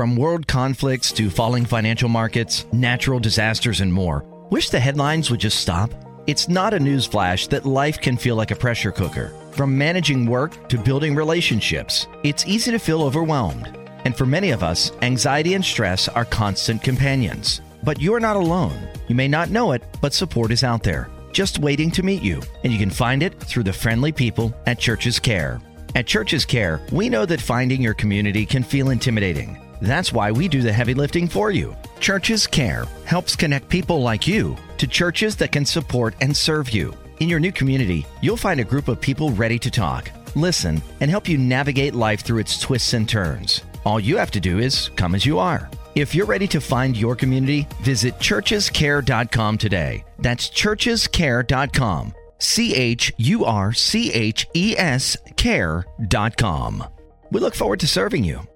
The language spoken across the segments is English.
From world conflicts to falling financial markets, natural disasters, and more. Wish the headlines would just stop? It's not a newsflash that life can feel like a pressure cooker. From managing work to building relationships, it's easy to feel overwhelmed. And for many of us, anxiety and stress are constant companions. But you're not alone. You may not know it, but support is out there, just waiting to meet you. And you can find it through the friendly people at Church's Care. At Church's Care, we know that finding your community can feel intimidating. That's why we do the heavy lifting for you. Churches Care helps connect people like you to churches that can support and serve you. In your new community, you'll find a group of people ready to talk, listen, and help you navigate life through its twists and turns. All you have to do is come as you are. If you're ready to find your community, visit churchescare.com today. That's churchescare.com. C H U R C H E S care.com. We look forward to serving you.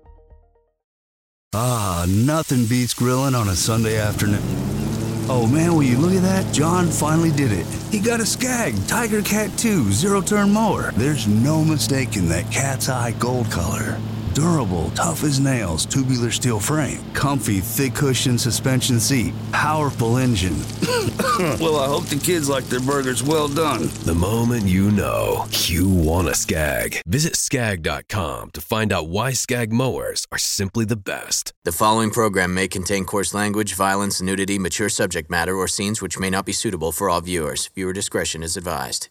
Ah, nothing beats grilling on a Sunday afternoon. Oh man, will you look at that? John finally did it. He got a Skag Tiger Cat 2 zero turn mower. There's no mistaking that cat's eye gold color. Durable, tough as nails, tubular steel frame, comfy, thick cushion suspension seat, powerful engine. well, I hope the kids like their burgers well done. The moment you know you want a Skag. Visit skag.com to find out why Skag mowers are simply the best. The following program may contain coarse language, violence, nudity, mature subject matter, or scenes which may not be suitable for all viewers. Viewer discretion is advised.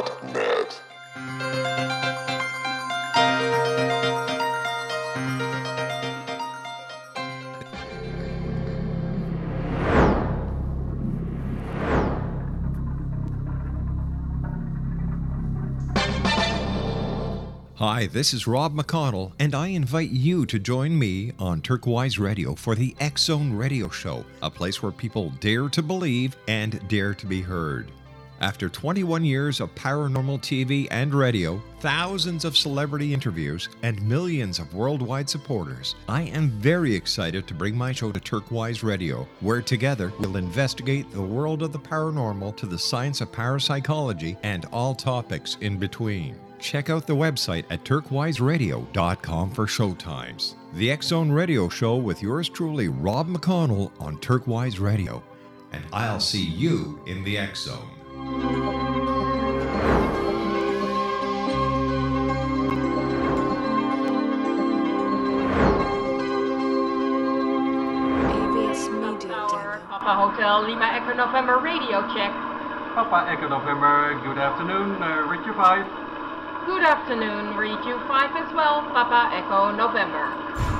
www.xzbn.net. Hi, this is Rob McConnell, and I invite you to join me on Turquoise Radio for the X Zone Radio Show, a place where people dare to believe and dare to be heard. After 21 years of paranormal TV and radio, thousands of celebrity interviews, and millions of worldwide supporters, I am very excited to bring my show to Turquoise Radio, where together we'll investigate the world of the paranormal to the science of parapsychology and all topics in between. Check out the website at turquoiseradio.com for showtimes. The Zone Radio Show with yours truly, Rob McConnell, on Turquoise Radio. And I'll see you in the Zone. AVS Media Papa Hotel Lima Echo November radio check. Papa Echo November, good afternoon, uh, Richard 5. Good afternoon, read you 5 as well, Papa Echo November.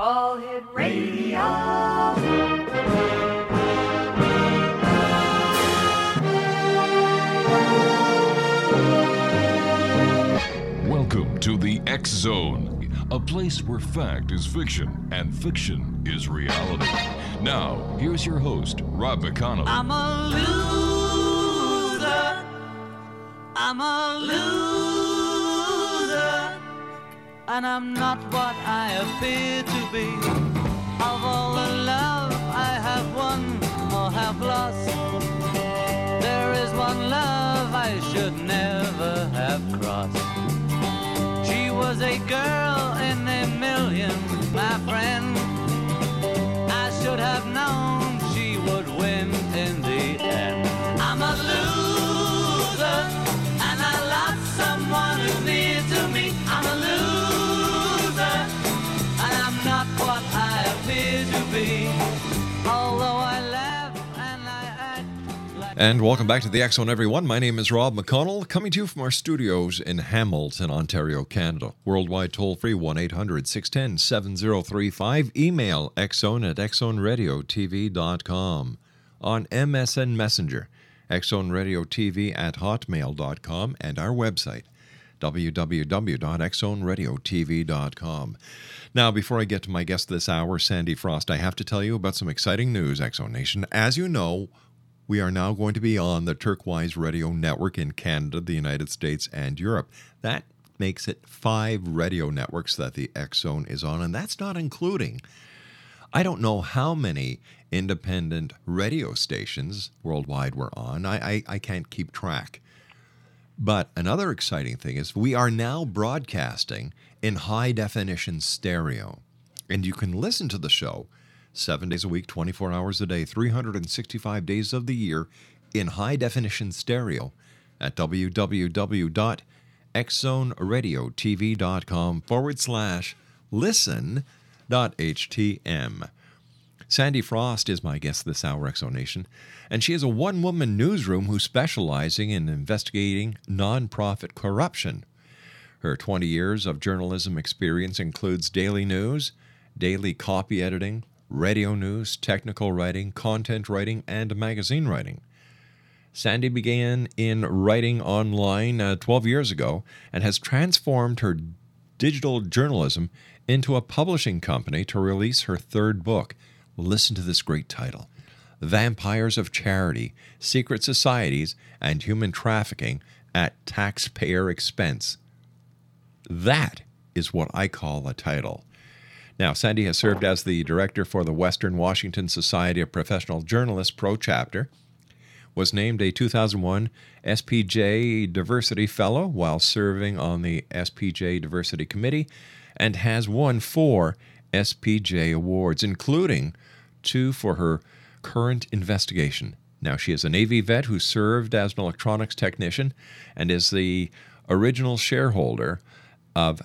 All Hit Radio. Welcome to the X Zone, a place where fact is fiction and fiction is reality. Now, here's your host, Rob McConnell. I'm a loser. I'm a loser. And I'm not what I appear to be. Of all the love I have won or have lost, there is one love I should never have crossed. She was a girl in a million, my friend. I should have known And welcome back to the Zone, everyone. My name is Rob McConnell, coming to you from our studios in Hamilton, Ontario, Canada. Worldwide toll free 1 800 610 7035. Email xzone at xzoneradiotv.com. On MSN Messenger, xzoneradiotv at hotmail.com, and our website, www.xzoneradiotv.com. Now, before I get to my guest this hour, Sandy Frost, I have to tell you about some exciting news, Exo Nation. As you know, we are now going to be on the Turquoise Radio Network in Canada, the United States, and Europe. That makes it five radio networks that the X Zone is on, and that's not including. I don't know how many independent radio stations worldwide we're on. I, I, I can't keep track. But another exciting thing is we are now broadcasting in high definition stereo. And you can listen to the show seven days a week, 24 hours a day, 365 days of the year in high definition stereo at www.xzoneradiotv.com forward slash listen.htm. Sandy Frost is my guest this hour, Exonation, and she is a one woman newsroom who's specializing in investigating nonprofit corruption. Her 20 years of journalism experience includes daily news, daily copy editing, radio news, technical writing, content writing, and magazine writing. Sandy began in writing online uh, 12 years ago and has transformed her digital journalism into a publishing company to release her third book. Listen to this great title Vampires of Charity, Secret Societies, and Human Trafficking at Taxpayer Expense. That is what I call a title. Now, Sandy has served as the director for the Western Washington Society of Professional Journalists Pro Chapter, was named a 2001 SPJ Diversity Fellow while serving on the SPJ Diversity Committee, and has won four SPJ awards, including two for her current investigation. Now, she is a Navy vet who served as an electronics technician and is the original shareholder of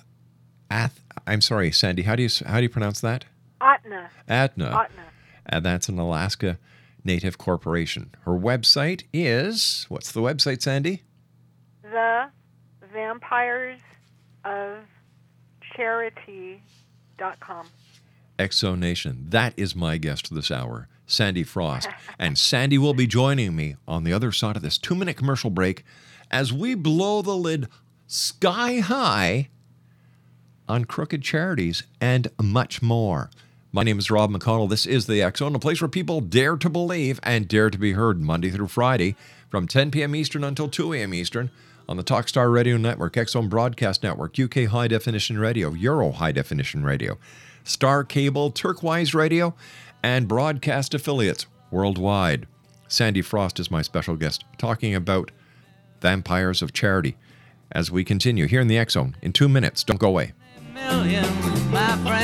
Ath- I'm sorry, Sandy. How do you how do you pronounce that? Ahtna. Ahtna. Ahtna. And that's an Alaska Native corporation. Her website is what's the website, Sandy? The Vampires of Charity.com. Exonation. That is my guest this hour, Sandy Frost. and Sandy will be joining me on the other side of this two minute commercial break as we blow the lid sky high on crooked charities and much more. My name is Rob McConnell. This is the Zone, a place where people dare to believe and dare to be heard Monday through Friday from 10 p.m. Eastern until 2 a.m. Eastern on the Talkstar Radio Network, Zone Broadcast Network, UK High Definition Radio, Euro High Definition Radio, Star Cable, Turquoise Radio, and broadcast affiliates worldwide. Sandy Frost is my special guest, talking about vampires of charity. As we continue here in the Zone in two minutes, don't go away. My friend.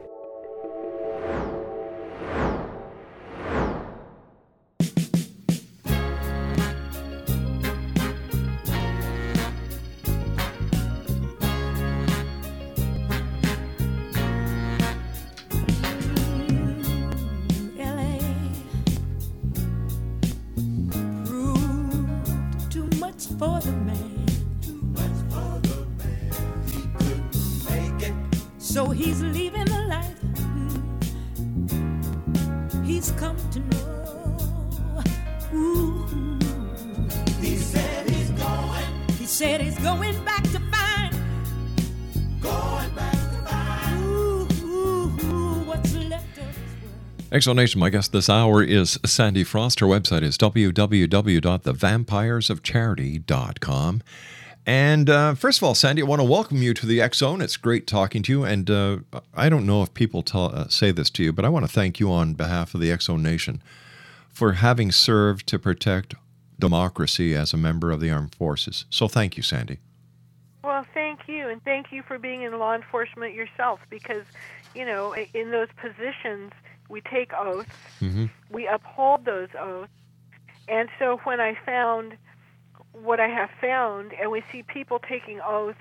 For the man. Too much for the man. He couldn't make it. So he's leaving the life mm, he's come to know. Ooh. He said he's going. He said he's going back Explanation. My guest this hour is Sandy Frost. Her website is www.thevampiresofcharity.com. And uh, first of all, Sandy, I want to welcome you to the Zone. It's great talking to you. And uh, I don't know if people tell, uh, say this to you, but I want to thank you on behalf of the Zone Nation for having served to protect democracy as a member of the armed forces. So thank you, Sandy. Well, thank you, and thank you for being in law enforcement yourself because, you know, in those positions, we take oaths, Mm-hmm. we uphold those oaths. And so when I found what I have found, and we see people taking oaths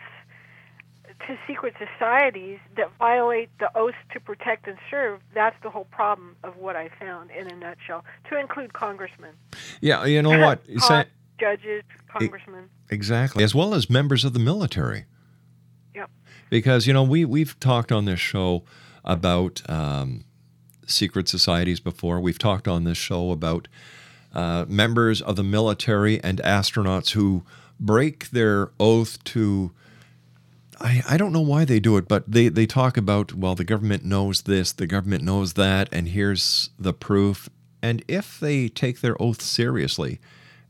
to secret societies that violate the oaths to protect and serve, that's the whole problem of what I found in a nutshell, to include congressmen. Yeah, you know what? Con- judges, congressmen. Exactly. As well as members of the military. Yep. Because, you know, we, we've talked on this show about um, secret societies before. We've talked on this show about uh, members of the military and astronauts who break their oath to. I, I don't know why they do it, but they, they talk about, well, the government knows this, the government knows that, and here's the proof. And if they take their oath seriously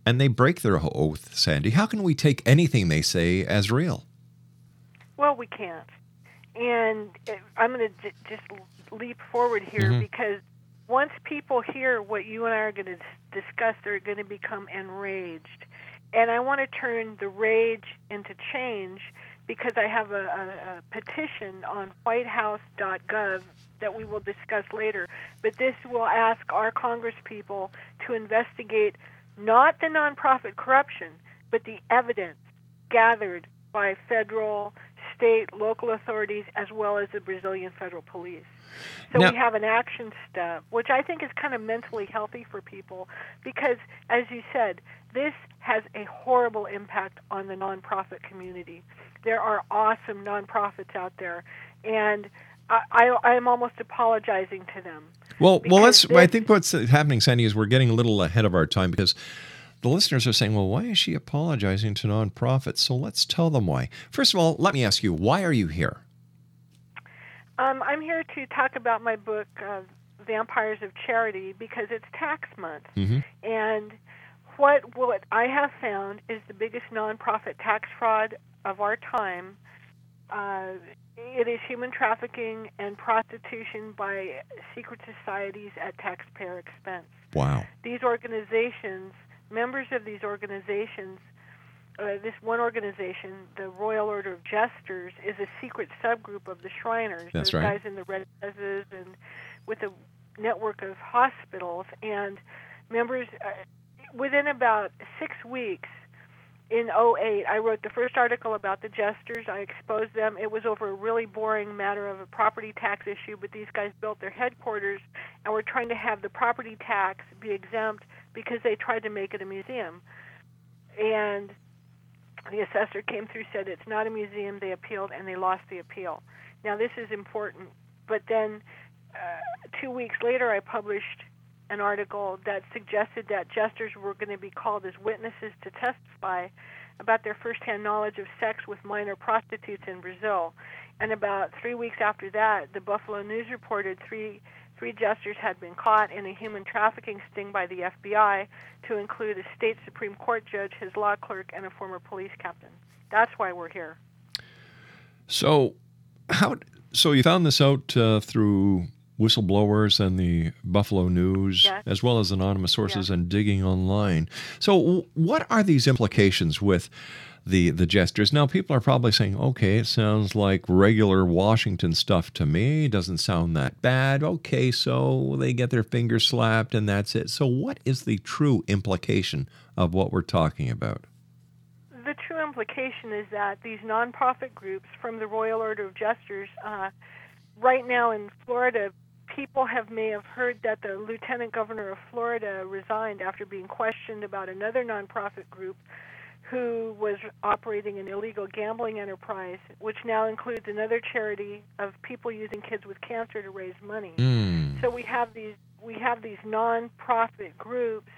and they break their oath, Sandy, how can we take anything they say as real? Well, we can't. And uh, I'm going to just leap forward here Mhm. because once people hear what you and I are going to discuss, they're going to become enraged. And I want to turn the rage into change because I have a, a, a petition on whitehouse.gov that we will discuss later. But this will ask our congresspeople to investigate not the nonprofit corruption, but the evidence gathered by federal, state, local authorities, as well as the Brazilian federal police. So Now- we have an action step, which I think is kind of mentally healthy for people because, as you said, this has a horrible impact on the nonprofit community. There are awesome nonprofits out there, and I, I, I am almost apologizing to them. Well, well, let's. I think what's happening, Sandy, is we're getting a little ahead of our time because the listeners are saying, "Well, why is she apologizing to nonprofits?" So let's tell them why. First of all, let me ask you, why are you here? Um, I'm here to talk about my book, uh, Vampires of Charity because it's tax month. Mhm. And what what I have found is the biggest nonprofit tax fraud of our time. Uh, it is human trafficking and prostitution by secret societies at taxpayer expense. Wow. These organizations, members of these organizations, uh, this one organization, the Royal Order of Jesters, is a secret subgroup of the Shriners. That's Those right. guys in the red dresses and with a network of hospitals and members. Uh, within about six weeks, in 08, I wrote the first article about the Jesters. I exposed them. It was over a really boring matter of a property tax issue, but these guys built their headquarters and were trying to have the property tax be exempt because they tried to make it a museum. And the assessor came through, said it's not a museum. They appealed and they lost the appeal. Now, this is important. But then uh, two weeks later, I published an article that suggested that jesters were going to be called as witnesses to testify about their firsthand knowledge of sex with minor prostitutes in Brazil. And about three weeks after that, the Buffalo News reported three three jesters had been caught in a human trafficking sting by the FBI, to include a state Supreme Court judge, his law clerk, and a former police captain. That's why we're here. So, how? So you found this out uh, through whistleblowers and the Buffalo News, Yes. as well as anonymous sources and digging online. So, what are these implications with the the jesters? Now, people are probably saying, "Okay, it sounds like regular Washington stuff to me. Doesn't sound that bad." Okay, so they get their fingers slapped, and that's it. So, what is the true implication of what we're talking about? the true implication is that these nonprofit groups from the Royal Order of Jesters, uh, right now in Florida, people have may have heard that the lieutenant governor of Florida resigned after being questioned about another nonprofit group who was operating an illegal gambling enterprise, which now includes another charity of people using kids with cancer to raise money. Hmm. So we have these we have these non-profit groups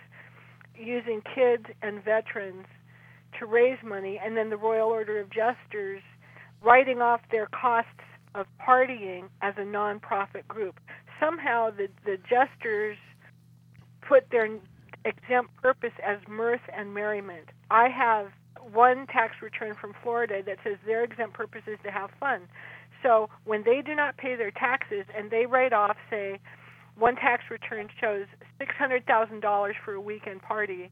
using kids and veterans to raise money, and then the Royal Order of Jesters writing off their costs of partying as a non-profit group. Somehow the the jesters put their exempt purpose as mirth and merriment. I have one tax return from Florida that says their exempt purpose is to have fun. So when they do not pay their taxes and they write off, say, one tax return shows six hundred thousand dollars for a weekend party,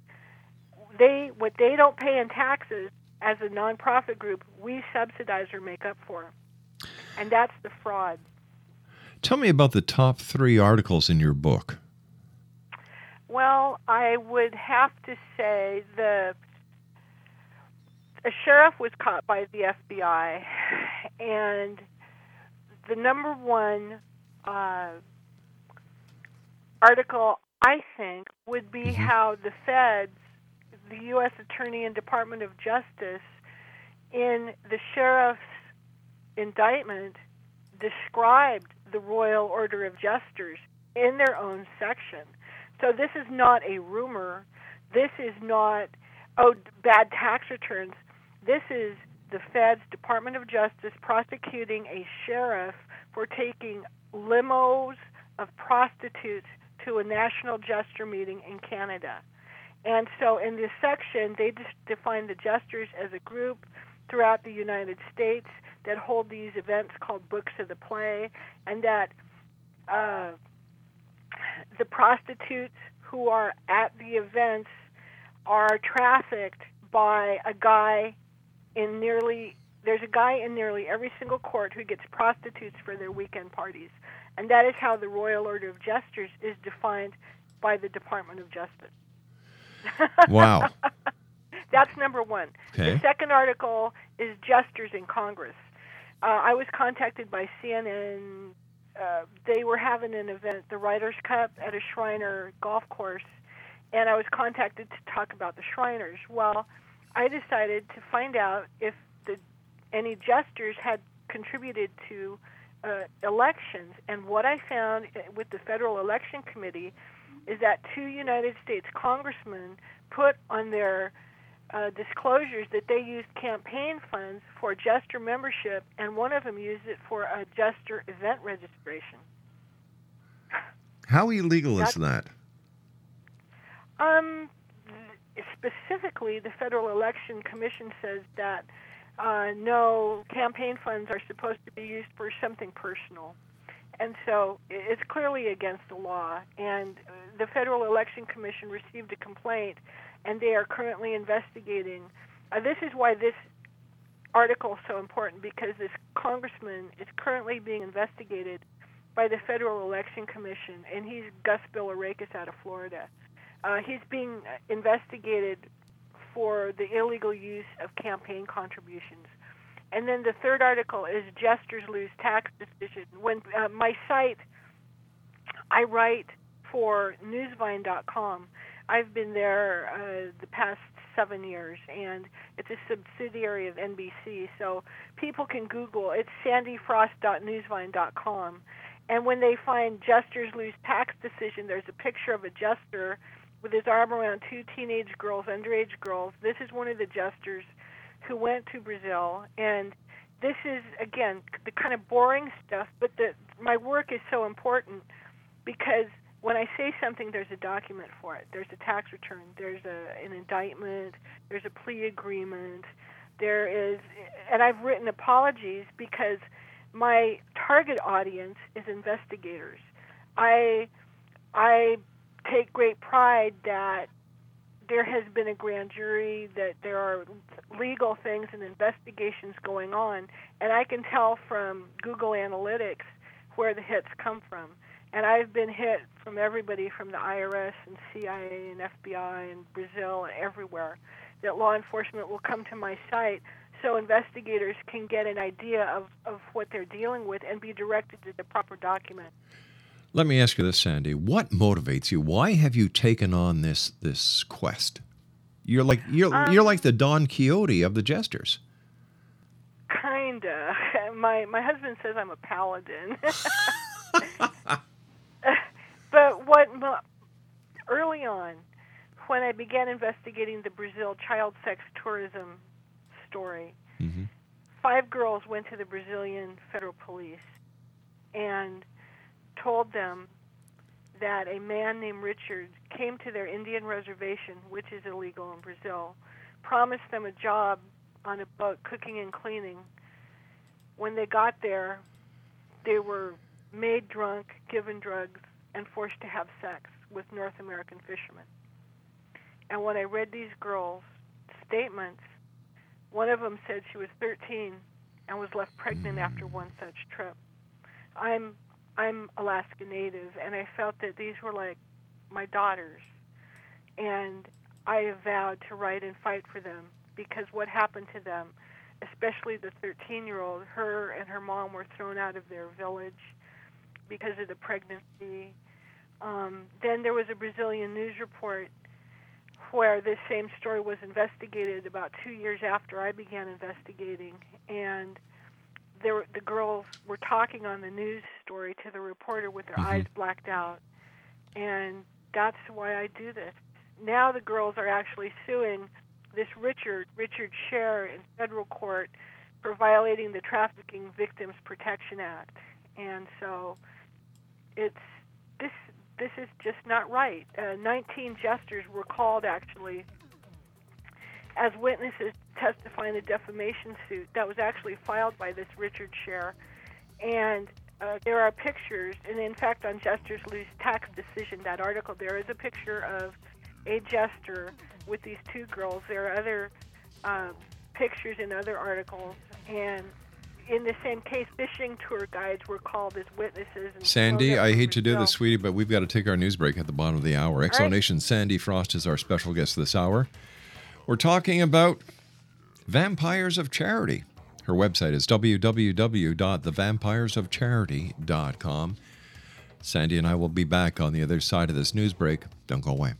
they what they don't pay in taxes as a nonprofit group, we subsidize or make up for, and that's the fraud. Tell me about the top three articles in your book. Well, I would have to say the a sheriff was caught by the FBI, and the number one uh, article I think would be how the feds, the U.S. Attorney and Department of Justice, in the sheriff's indictment, described the Royal Order of Jesters in their own section. So this is not a rumor. This is not, oh, bad tax returns. This is the Fed's Department of Justice prosecuting a sheriff for taking limos of prostitutes to a national jester meeting in Canada. And so in this section, they define the jesters as a group throughout the United States that hold these events called Books of the Play, and that uh, the prostitutes who are at the events are trafficked by a guy in nearly there's a guy in nearly every single court who gets prostitutes for their weekend parties and that is how the royal order of jesters is defined by the department of justice Wow. that's number one Okay. the second article is jesters in congress uh, i was contacted by cnn uh, they were having an event, the Ryder Cup, at a Shriner golf course, and I was contacted to talk about the Shriners. Well, I decided to find out if the any jesters had contributed to uh, elections, and what I found uh, with the Federal Election Committee is that two United States congressmen put on their uh, disclosures that they used campaign funds for Jester membership, and one of them used it for a Jester event registration. How illegal is that? Um, specifically, the Federal Election Commission says that uh, no campaign funds are supposed to be used for something personal. And so it's clearly against the law. And the Federal Election Commission received a complaint, and they are currently investigating. Uh, this is why this article is so important because this congressman is currently being investigated by the Federal Election Commission, and he's Gus Bilirakis out of Florida. Uh, he's being investigated for the illegal use of campaign contributions. And then the third article is Jesters Lose Tax Decision. When uh, my site, I write for Newsvine.com. I've been there uh, the past seven years, and it's a subsidiary of NBC. So people can Google. It's sandyfrost.newsvine.com. And when they find Jesters Lose Tax Decision, there's a picture of a jester with his arm around two teenage girls, underage girls. This is one of the jesters who went to Brazil, and this is again the kind of boring stuff. But the my work is so important because when I say something, there's a document for it. There's a tax return. There's a, an indictment. There's a plea agreement. There is, and I've written apologies because my target audience is investigators. I I take great pride that there has been a grand jury, that there are legal things and investigations going on, and I can tell from Google Analytics where the hits come from. And I've been hit from everybody from the IRS and CIA and FBI and Brazil and everywhere that law enforcement will come to my site so investigators can get an idea of, of what they're dealing with and be directed to the proper document. Let me ask you this, Sandy. What motivates you? Why have you taken on this this quest? You're like you're Um, you're like the Don Quixote of the jesters. Kinda. My my husband says I'm a paladin. what early on, when I began investigating the Brazil child sex tourism story, mm-hmm. five girls went to the Brazilian federal police and told them that a man named Richard came to their Indian reservation, which is illegal in Brazil, promised them a job on a boat cooking and cleaning. When they got there, they were made drunk, given drugs, and forced to have sex with North American fishermen. And when I read these girls' statements, one of them said she was 13 and was left pregnant after one such trip. I'm I'm Alaska Native, and I felt that these were like my daughters, and I vowed to write and fight for them because what happened to them, especially the 13-year-old, her and her mom were thrown out of their village because of the pregnancy. Um, then there was a Brazilian news report where this same story was investigated about two years after I began investigating, and there were, the girls were talking on the news story to the reporter with their eyes blacked out, and that's why I do this. Now the girls are actually suing this Richard Richard Schair in federal court for violating the Trafficking Victims Protection Act, and so it's this this is just not right. Uh, 19 jesters were called actually as witnesses to testify in a defamation suit that was actually filed by this Richard Schair. And uh, there are pictures, and in fact, on Jesters Lose Tax Decision, that article, there is a picture of a jester with these two girls. There are other um, pictures in other articles, and in the same case, fishing tour guides were called as witnesses. And Sandy, I hate to do this, sweetie, but we've got to take our news break at the bottom of the hour. right. Exonation Sandy Frost is our special guest this hour. We're talking about Vampires of Charity. Her website is www.thevampiresofcharity.com. Sandy and I will be back on the other side of this news break. Don't go away.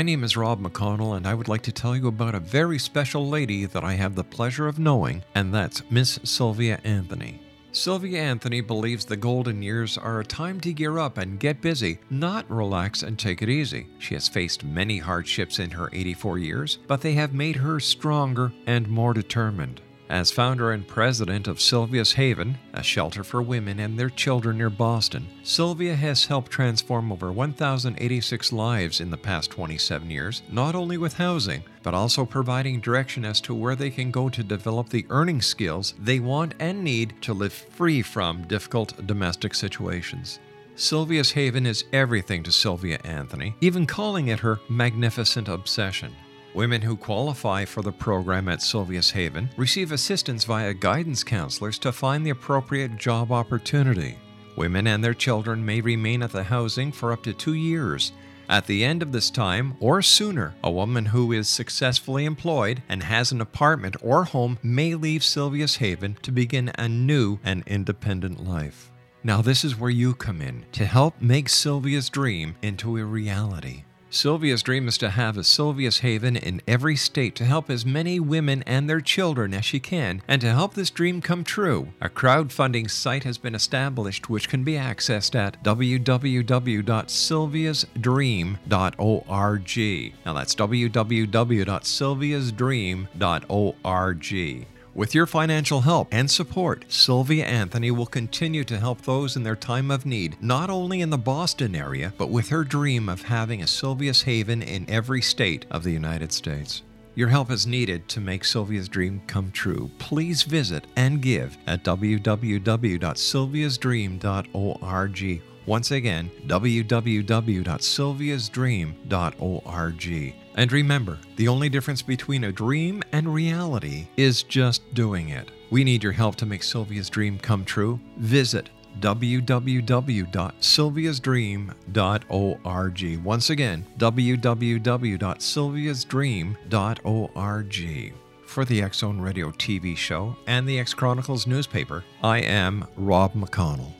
My name is Rob McConnell, and I would like to tell you about a very special lady that I have the pleasure of knowing, and that's Miss Sylvia Anthony. Sylvia Anthony believes the golden years are a time to gear up and get busy, not relax and take it easy. She has faced many hardships in her 84 years, but they have made her stronger and more determined. As founder and president of Sylvia's Haven, a shelter for women and their children near Boston, Sylvia has helped transform over 1,086 lives in the past 27 years, not only with housing, but also providing direction as to where they can go to develop the earning skills they want and need to live free from difficult domestic situations. Sylvia's Haven is everything to Sylvia Anthony, even calling it her magnificent obsession. Women who qualify for the program at Sylvia's Haven receive assistance via guidance counselors to find the appropriate job opportunity. Women and their children may remain at the housing for up to two years. At the end of this time, or sooner, a woman who is successfully employed and has an apartment or home may leave Sylvia's Haven to begin a new and independent life. Now, this is where you come in to help make Sylvia's dream into a reality. Sylvia's dream is to have a Sylvia's Haven in every state to help as many women and their children as she can, and to help this dream come true. A crowdfunding site has been established which can be accessed at www.sylviasdream.org. Now that's www.sylviasdream.org. With your financial help and support, Sylvia Anthony will continue to help those in their time of need, not only in the Boston area, but with her dream of having a Sylvia's Haven in every state of the United States. Your help is needed to make Sylvia's dream come true. Please visit and give at www.sylviasdream.org. Once again, www.sylviasdream.org. And remember, the only difference between a dream and reality is just doing it. We need your help to make Sylvia's dream come true. Visit www.sylviasdream.org. Once again, www.sylviasdream.org. For the Zone Radio TV show and the X Chronicles newspaper, I am Rob McConnell.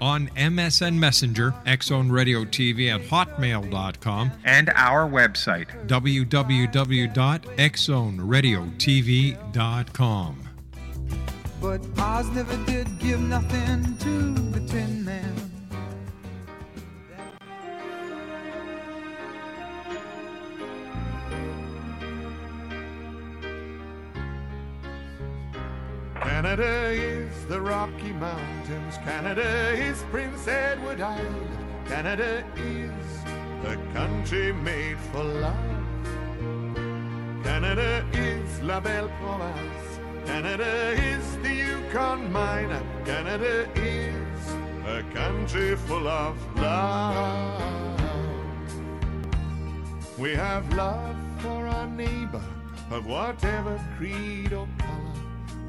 On MSN Messenger, Xzone Radio TV at hotmail.com, and our website, www.xzoneradiotv.com. But Oz never did give nothing to the Tin Man. Canada is the Rocky Mountains. Canada is Prince Edward Island. Canada is a country made for love. Canada is La Belle Province. Canada is the Yukon mine. Canada is a country full of love. We have love for our neighbor of whatever creed or.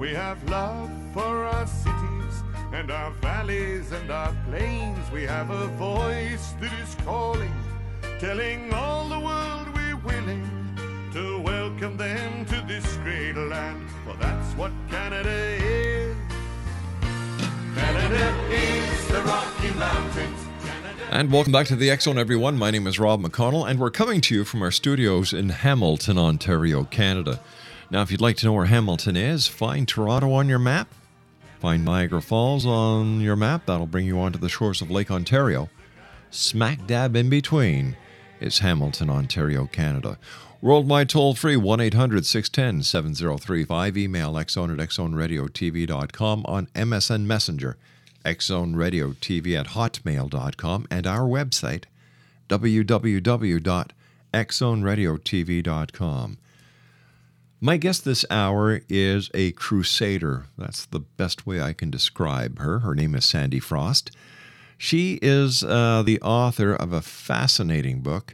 We have love for our cities and our valleys and our plains. We have a voice that is calling, telling all the world we're willing to welcome them to this great land. For that's what Canada is. Canada is the Rocky Mountains. And welcome back to the Zone, everyone. My name is Rob McConnell, and we're coming to you from our studios in Hamilton, Ontario, Canada. Now, if you'd like to know where Hamilton is, find Toronto on your map, find Niagara Falls on your map. That'll bring you onto the shores of Lake Ontario. Smack dab in between is Hamilton, Ontario, Canada. Worldwide toll free 1 800 610 7035. Email xzone at xzoneradiotv.com on MSN Messenger, xzoneradiotv at hotmail.com, and our website, xzoneradiotv.com. My guest this hour is a crusader. That's the best way I can describe her. Her name is Sandy Frost. She is uh, the author of a fascinating book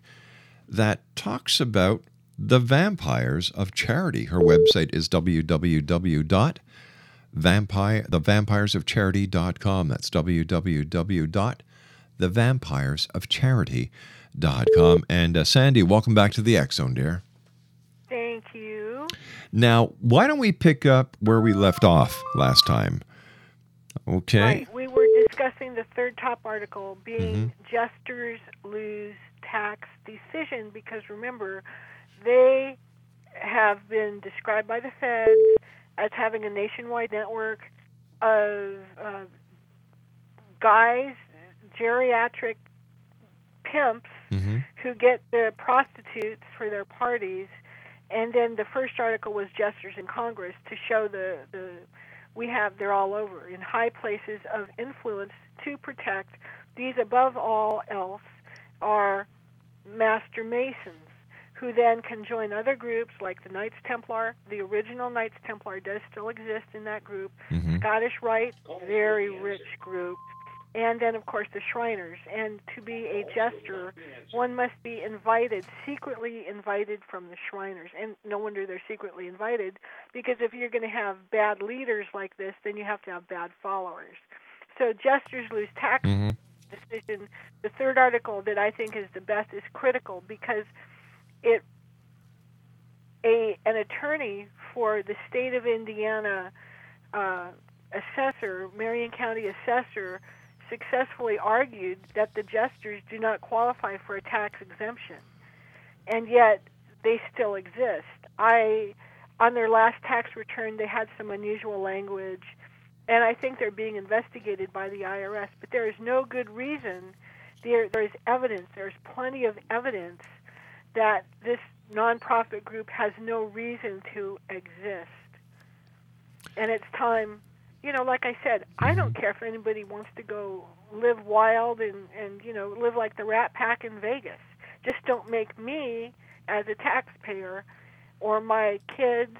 that talks about the vampires of charity. Her website is www.thevampiresofcharity.com. That's www.thevampiresofcharity.com. And uh, Sandy, welcome back to the Zone, dear. Thank you. Now, why don't we pick up where we left off last time? Okay. Right. We were discussing the third top article being Mm-hmm. jesters lose tax decision because remember, they have been described by the feds as having a nationwide network of uh, guys, geriatric pimps Mm-hmm. who get the prostitutes for their parties. And then the first article was jesters in Congress to show the, the we have they're all over in high places of influence to protect these above all else are master masons who then can join other groups like the Knights Templar. The original Knights Templar does still exist in that group. Mm-hmm. Scottish Rite, very rich group. And then, of course, the Shriners. And to be a jester, one must be invited, secretly invited from the Shriners. And no wonder they're secretly invited, because if you're going to have bad leaders like this, then you have to have bad followers. So jesters lose tax decision. The third article that I think is the best is critical because it a an attorney for the state of Indiana uh, assessor, Marion County assessor, successfully argued that the jesters do not qualify for a tax exemption, and yet they still exist. I on their last tax return they had some unusual language and I think they're being investigated by the IRS. But there is no good reason. There, there is evidence. There's plenty of evidence that this nonprofit group has no reason to exist. And it's time. You know, like I said, I don't mm-hmm. care if anybody wants to go live wild and and you know live like the Rat Pack in Vegas. Just don't make me, as a taxpayer, or my kids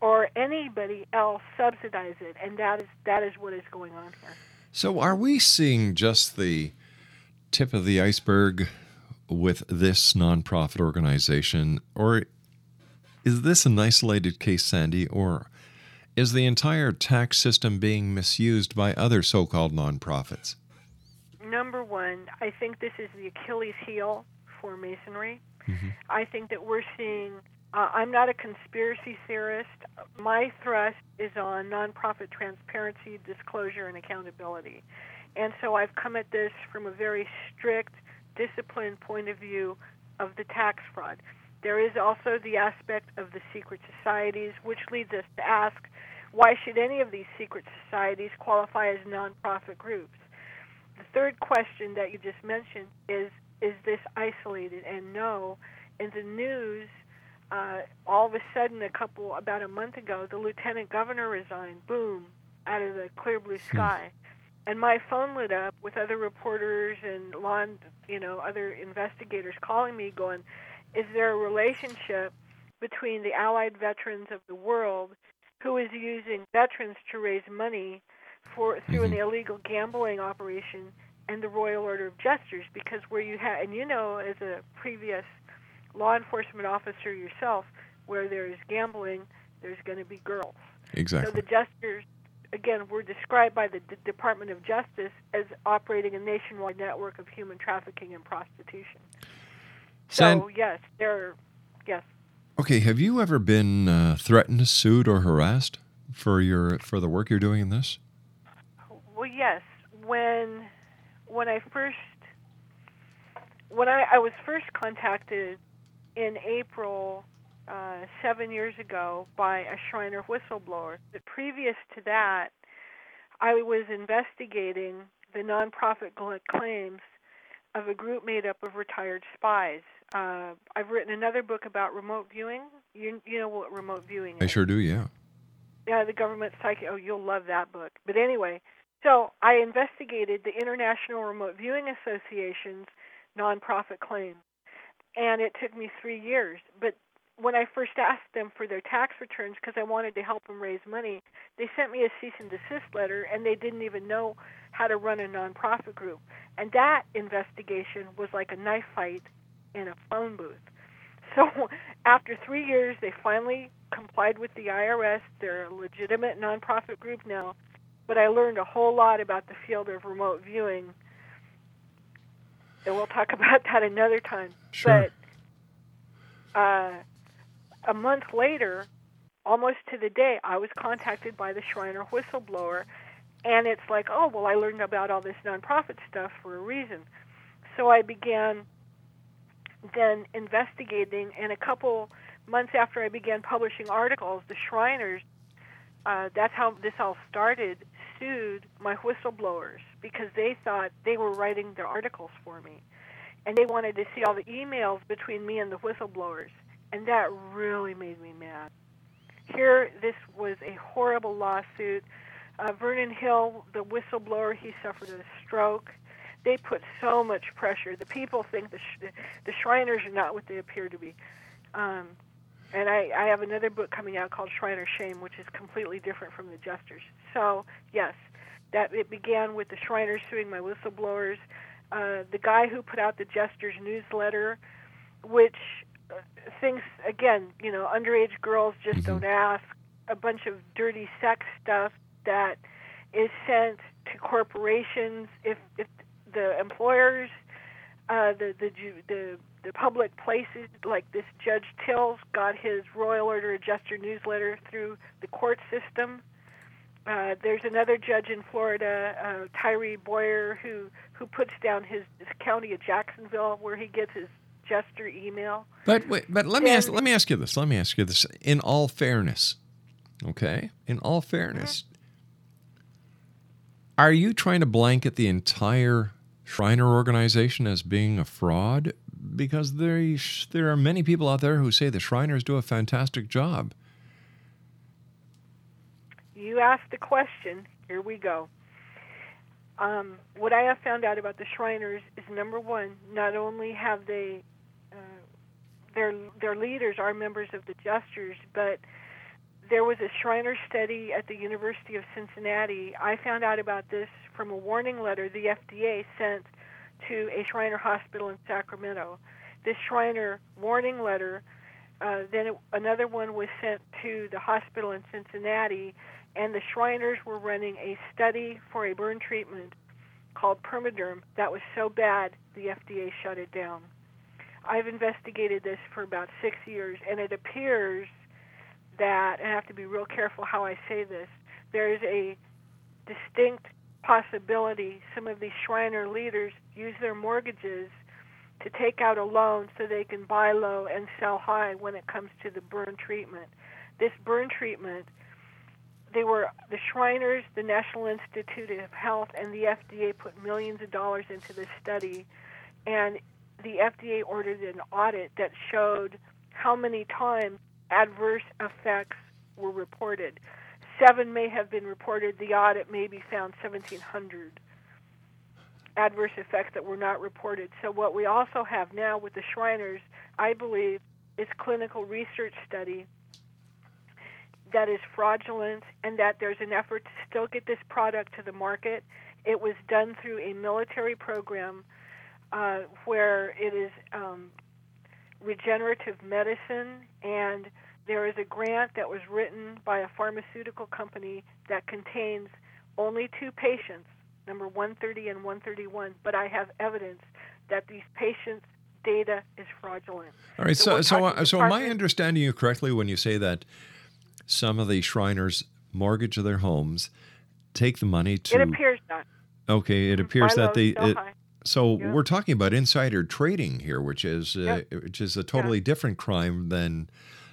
or anybody else subsidize it, and that is that is what is going on here. So, are we seeing just the tip of the iceberg with this nonprofit organization, or is this an isolated case, Sandy, or is the entire tax system being misused by other so called nonprofits? Number one, I think this is the Achilles heel for Masonry. I think that we're seeing. Uh, I'm not a conspiracy theorist. My thrust is on nonprofit transparency, disclosure, and accountability. And so I've come at this from a very strict, disciplined point of view of the tax fraud. There is also the aspect of the secret societies, which leads us to ask why should any of these secret societies qualify as nonprofit groups? The third question that you just mentioned is is this isolated? And no, in the news, uh, all of a sudden, a couple about a month ago, the lieutenant governor resigned. Boom, out of the clear blue sky, and my phone lit up with other reporters and law, you know, other investigators calling me, going, "Is there a relationship between the Allied veterans of the world who is using veterans to raise money for through an mm-hmm. illegal gambling operation and the Royal Order of Jesters? Because where you have and you know as a previous law enforcement officer yourself where there's gambling there's going to be girls. Exactly. so the jesters again were described by the D- Department of Justice as operating a nationwide network of human trafficking and prostitution San- so yes there are, yes Okay, have you ever been uh, threatened, sued, or harassed for your for the work you're doing in this? Well, yes. When when I first when I, I was first contacted in April uh, seven years ago by a Shriner whistleblower, but previous to that, I was investigating the nonprofit claims of a group made up of retired spies. Uh, I've written another book about remote viewing. You you know what remote viewing is? I sure do, yeah. Yeah, the government psychic. Oh, you'll love that book. But anyway, so I investigated the International Remote Viewing Association's nonprofit claims. and it took me three years. But when I first asked them for their tax returns because I wanted to help them raise money, they sent me a cease and desist letter, and they didn't even know how to run a nonprofit group. And that investigation was like a knife fight in a phone booth. So after three years, they finally complied with the IRS. They're a legitimate nonprofit group now. But I learned a whole lot about the field of remote viewing. And we'll talk about that another time. Sure. But uh, a month later, almost to the day, I was contacted by the Shriner whistleblower. And it's like, oh, well, I learned about all this nonprofit stuff for a reason. So I began then investigating, and a couple months after I began publishing articles, the Shriners, uh, that's how this all started, sued my whistleblowers because they thought they were writing their articles for me. And they wanted to see all the emails between me and the whistleblowers. And that really made me mad. Here, this was a horrible lawsuit. Uh, Vernon Hill, the whistleblower, he suffered a stroke they put so much pressure. The people think the sh- the Shriners are not what they appear to be. Um, and I, I have another book coming out called Shriner Shame, which is completely different from the Jesters. So yes, that it began with the Shriners suing my whistleblowers. Uh, the guy who put out the Jesters newsletter, which thinks again, you know, underage girls just Mm-hmm. don't ask. A bunch of dirty sex stuff that is sent to corporations. If if the employers, uh, the the Ju- the the public places like this Judge Tills got his Royal Order of Jester newsletter through the court system. Uh, there's another judge in Florida, uh, Tyrie Boyer, who who puts down his, his county of Jacksonville where he gets his Jester email. But wait, but let me ask let me ask you this. Let me ask you this. In all fairness, okay? In all fairness, are you trying to blanket the entire Shriner organization as being a fraud? Because there there are many people out there who say the Shriners do a fantastic job. You asked the question. Here we go. Um, what I have found out about the Shriners is number one, not only have they their their leaders are members of the Jesters, but there was a Shriner study at the University of Cincinnati. I found out about this from a warning letter the FDA sent to a Shriner hospital in Sacramento. This Shriner warning letter, uh, then it, another one was sent to the hospital in Cincinnati, and the Shriners were running a study for a burn treatment called Permaderm that was so bad the FDA shut it down. I've investigated this for about six years, and it appears that, and I have to be real careful how I say this, there is a distinct possibility some of these Shriner leaders use their mortgages to take out a loan so they can buy low and sell high when it comes to the burn treatment. This burn treatment, they were the Shriners, the National Institute of Health, and the FDA put millions of dollars into this study, and the FDA ordered an audit that showed how many times adverse effects were reported. Seven may have been reported. The audit maybe found 1,700 adverse effects that were not reported. So what we also have now with the Shriners, I believe, is clinical research study that is fraudulent and that there's an effort to still get this product to the market. It was done through a military program uh, where it is um, regenerative medicine, and there is a grant that was written by a pharmaceutical company that contains only two patients, number 130 and 131, but I have evidence that these patients' data is fraudulent. All right. So So, so, so am I understanding you correctly when you say that some of the Shriners mortgage their homes, take the money to? It appears not. Okay, it appears Buy that they. it- high. So Yeah. we're talking about insider trading here, which is uh, which is a totally different crime than,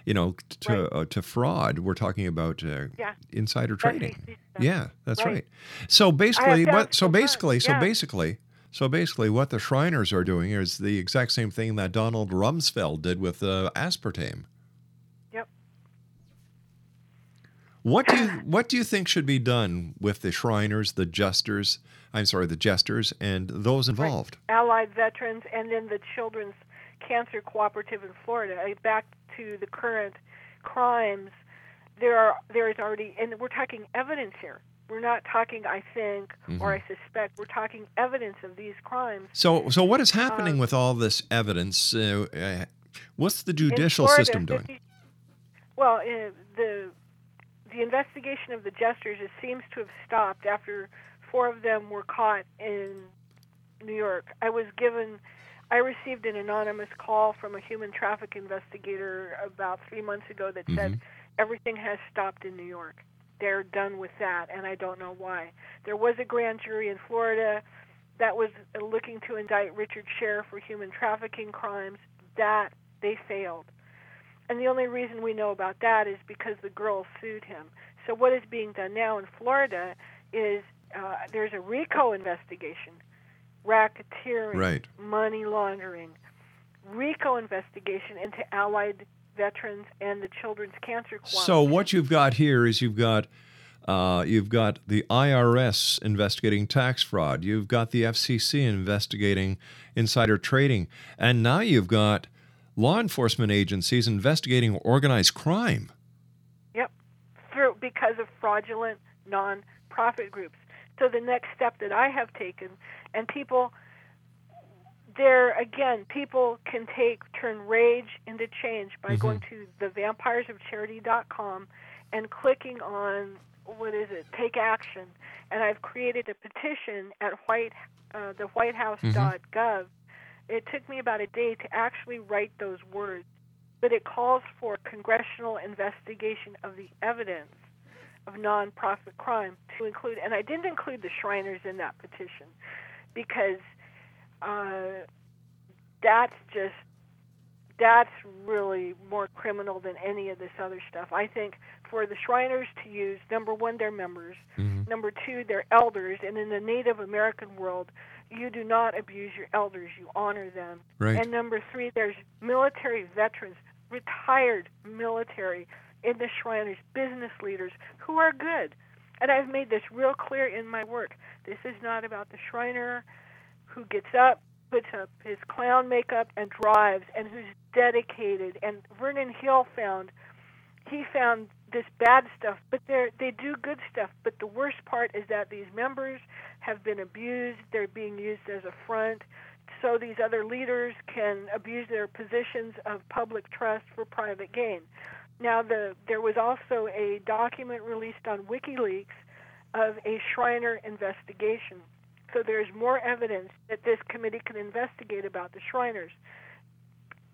you know, to uh, to fraud. We're talking about uh, Yeah. insider trading. stuff. Yeah, that's Right. right. So basically, what? So basically, so basically, so basically, what the Shriners are doing is the exact same thing that Donald Rumsfeld did with uh, aspartame. Yep. What do you what do you think should be done with the Shriners, the Jesters? I'm sorry, the Jesters, and those involved. Allied veterans, and then the Children's Cancer Cooperative in Florida, uh, back to the current crimes, there are there is already, and we're talking evidence here. We're not talking, I think, Mm-hmm. or I suspect. We're talking evidence of these crimes. So, so what is happening Um, with all this evidence? Uh, uh, what's the judicial Florida, system doing? 50 Well, uh, the the investigation of the jesters it seems to have stopped after four of them were caught in New York. I was given, I received an anonymous call from a human traffic investigator about three months ago that said mm-hmm. everything has stopped in New York. They're done with that, and I don't know why. There was a grand jury in Florida that was looking to indict Richard Schair for human trafficking crimes. That they failed. And the only reason we know about that is because the girl sued him. So what is being done now in Florida is uh, there's a RICO investigation, racketeering, Right. money laundering, RICO investigation into Allied veterans and the Children's Cancer Cooperative. So what you've got here is you've got uh, you've got the IRS investigating tax fraud. You've got the SEC investigating insider trading, and now you've got law enforcement agencies investigating organized crime. Yep, through because of fraudulent non-profit groups. So the next step that I have taken, and people, there again, people can take turn rage into change by going to the vampiresofcharity.com and clicking on what is it? Take action. And I've created a petition at White, uh, the WhiteHouse.gov. It took me about a day to actually write those words, but it calls for congressional investigation of the evidence of nonprofit crime to include, and I didn't include the Shriners in that petition because uh, that's just that's really more criminal than any of this other stuff. I think for the Shriners to use number one, their members, number two, their elders, and in the Native American world, you do not abuse your elders; you honor them. Right. And number three, there's military veterans, retired military in the Shriners, business leaders who are good. And I've made this real clear in my work. This is not about the Shriner who gets up, puts up his clown makeup, and drives, and who's dedicated. And Vernon Hill found he found this bad stuff, but they they do good stuff. But the worst part is that these members have been abused. They're being used as a front, so these other leaders can abuse their positions of public trust for private gain. Now, the there was also a document released on WikiLeaks of a Shriner investigation. So there's more evidence that this committee can investigate about the Shriners.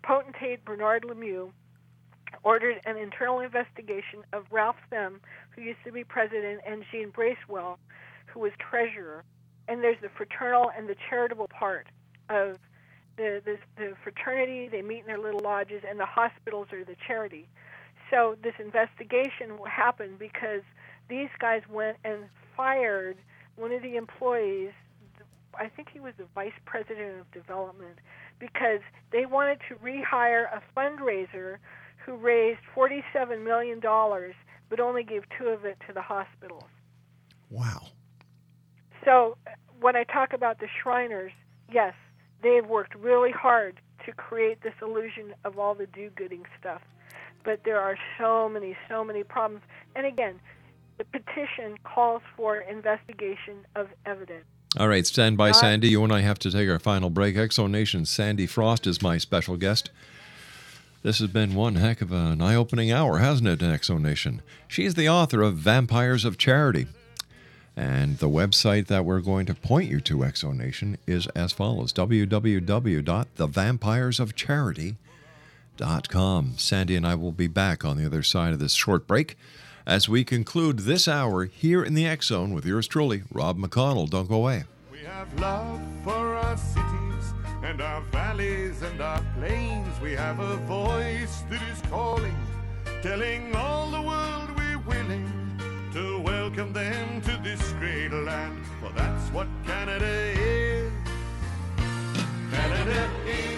Potentate Bernard Lemieux ordered an internal investigation of Ralph Semb, who used to be president, and Gene Bracewell, who was treasurer. And there's the fraternal and the charitable part of the, the, the fraternity. They meet in their little lodges, and the hospitals are the charity. So this investigation happened because these guys went and fired one of the employees. I think he was the vice president of development because they wanted to rehire a fundraiser who raised $47 million but only gave two of it to the hospitals. Wow. So when I talk about the Shriners, yes, they've worked really hard to create this illusion of all the do-gooding stuff. But there are so many, so many problems. And again, the petition calls for investigation of evidence. All right, stand by, Sandy. You and I have to take our final break. X Zone Nation Sandy Frost is my special guest. This has been one heck of an eye opening hour, hasn't it, X Zone Nation? She is the author of Vampires of Charity. And the website that we're going to point you to, X Zone Nation, is as follows www.thevampiresofcharity.com. Sandy and I will be back on the other side of this short break as we conclude this hour here in the X Zone with yours truly, Rob McConnell. Don't go away. And our valleys and our plains. We have a voice that is calling, telling all the world we're willing to welcome them to this great land. For that's what Canada is. Canada is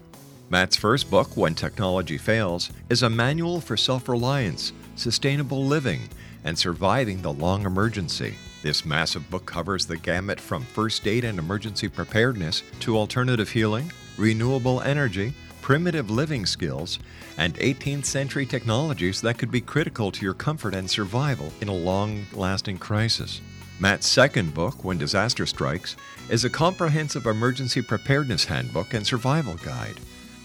Matt's first book, When Technology Fails, is a manual for self reliance, sustainable living, and surviving the long emergency. This massive book covers the gamut from first aid and emergency preparedness to alternative healing, renewable energy, primitive living skills, and 18th century technologies that could be critical to your comfort and survival in a long lasting crisis. Matt's second book, When Disaster Strikes, is a comprehensive emergency preparedness handbook and survival guide.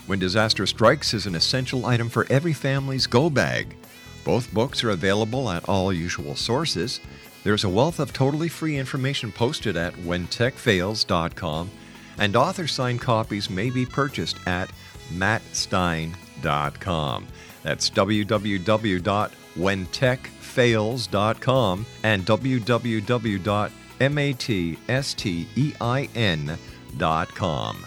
When Disaster Strikes is an essential item for every family's go bag. Both books are available at all usual sources. There's a wealth of totally free information posted at whentechfails.com, and author signed copies may be purchased at mattstein.com. That's www.whentechfails.com and www.mattstein.com.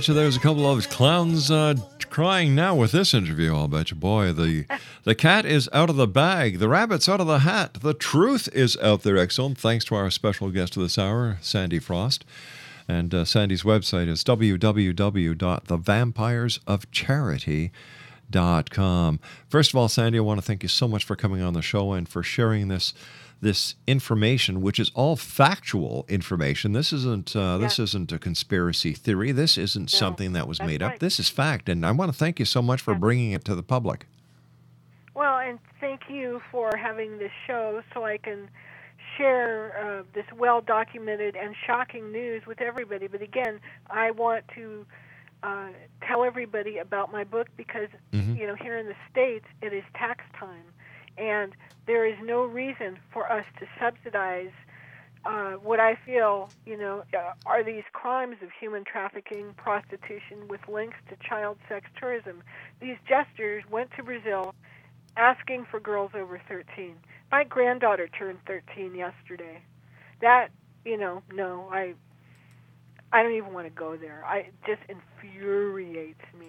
bet you there's a couple of clowns uh, crying now with this interview. I'll bet you, boy, the the cat is out of the bag, the rabbit's out of the hat, the truth is out there. Excellent. Thanks to our special guest of this hour, Sandy Frost. And uh, Sandy's website is www.thevampiresofcharity.com. First of all, Sandy, I want to thank you so much for coming on the show and for sharing this this information, which is all factual information. This isn't uh, this isn't a conspiracy theory. This isn't No, something that was made up. This is fact, and I want to thank you so much for bringing it to the public. Well, and thank you for having this show so I can share uh, this well documented and shocking news with everybody. But again, I want to uh, tell everybody about my book because, Mhm. you know, here in the States, it is tax time. And there is no reason for us to subsidize uh, what I feel, you know, uh, are these crimes of human trafficking, prostitution with links to child sex tourism. These jesters went to Brazil asking for girls over 13. My granddaughter turned 13 yesterday. That, you know, no, I I don't even want to go there. I it just infuriates me.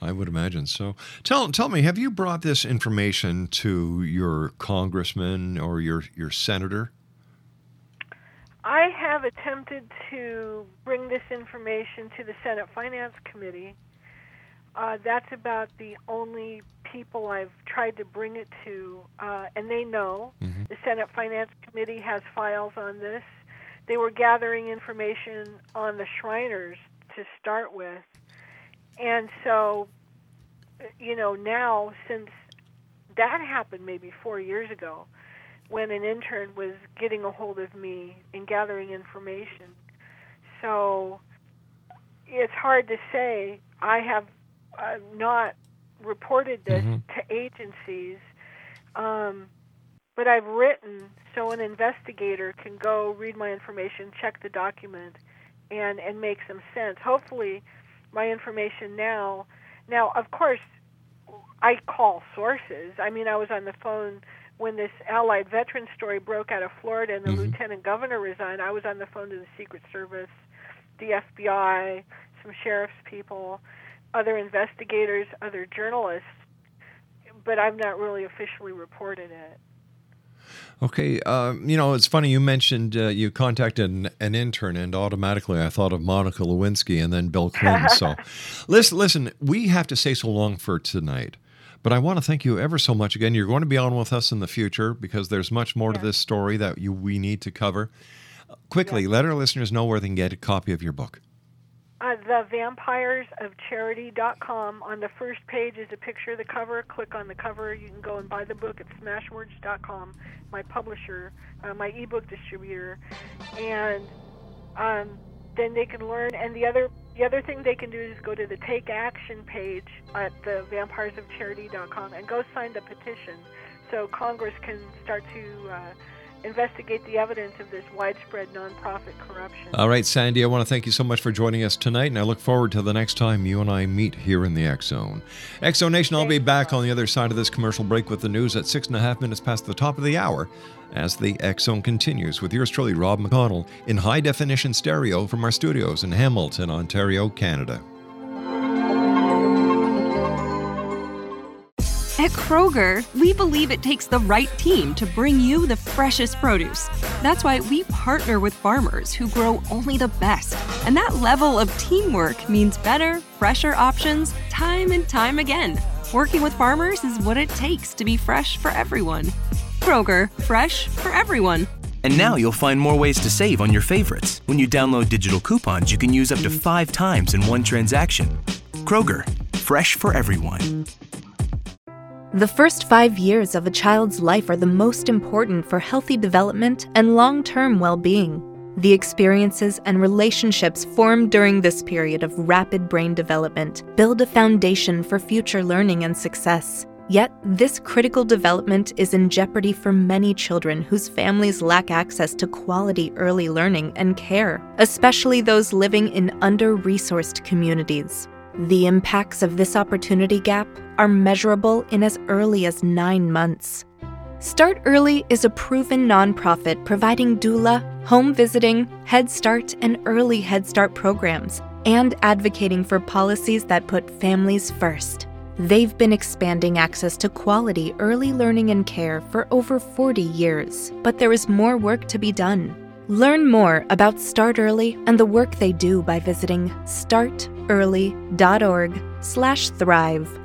I would imagine so. Tell tell me, have you brought this information to your congressman or your your senator? I have attempted to bring this information to the Senate Finance Committee. Uh, that's about the only people I've tried to bring it to, uh, and they know Mm-hmm. the Senate Finance Committee has files on this. They were gathering information on the Shriners to start with, and so, you know, now since that happened maybe four years ago, when an intern was getting a hold of me and gathering information. So it's hard to say. I have uh, not reported this Mhm. to agencies, um, but I've written so an investigator can go read my information, check the document, and and make some sense. Hopefully, my information now. Now, of course, I call sources. I mean, I was on the phone when this Allied veteran story broke out of Florida and the mm-hmm. lieutenant governor resigned. I was on the phone to the Secret Service, the FBI, some sheriff's people, other investigators, other journalists, but I've not really officially reported it. Okay, uh, you know, it's funny you mentioned uh, you contacted an, an intern, and automatically I thought of Monica Lewinsky and then Bill Clinton. so, listen, listen, we have to say so long for tonight, but I want to thank you ever so much again. You're going to be on with us in the future because there's much more to this story that you we need to cover. Quickly, let our listeners know where they can get a copy of your book. Uh, the vampires of charity.com. On the first page is a picture of the cover. Click on the cover. You can go and buy the book at smashwords.com, my publisher, uh, my ebook distributor, and um, then they can learn. And the other the other thing they can do is go to the Take Action page at the vampiresofcharity.com and go sign the petition, so Congress can start to. Uh, investigate the evidence of this widespread nonprofit corruption. All right, Sandy, I want to thank you so much for joining us tonight, and I look forward to the next time you and I meet here in the X Zone. X Zone Nation, I'll be back on the other side of this commercial break with the news at six and a half minutes past the top of the hour as the X Zone continues with yours truly, Rob McConnell, in high definition stereo from our studios in Hamilton, Ontario, Canada. At Kroger, we believe it takes the right team to bring you the freshest produce. That's why we partner with farmers who grow only the best. And that level of teamwork means better, fresher options time and time again. Working with farmers is what it takes to be fresh for everyone. Kroger, fresh for everyone. And now you'll find more ways to save on your favorites. When you download digital coupons, you can use up to five times in one transaction. Kroger, fresh for everyone. The first five years of a child's life are the most important for healthy development and long term well being. The experiences and relationships formed during this period of rapid brain development build a foundation for future learning and success. Yet, this critical development is in jeopardy for many children whose families lack access to quality early learning and care, especially those living in under resourced communities. The impacts of this opportunity gap are measurable in as early as nine months. Start Early is a proven nonprofit providing doula, home visiting, Head Start, and early Head Start programs, and advocating for policies that put families first. They've been expanding access to quality early learning and care for over 40 years, but there is more work to be done. Learn more about Start Early and the work they do by visiting startearly.org/thrive.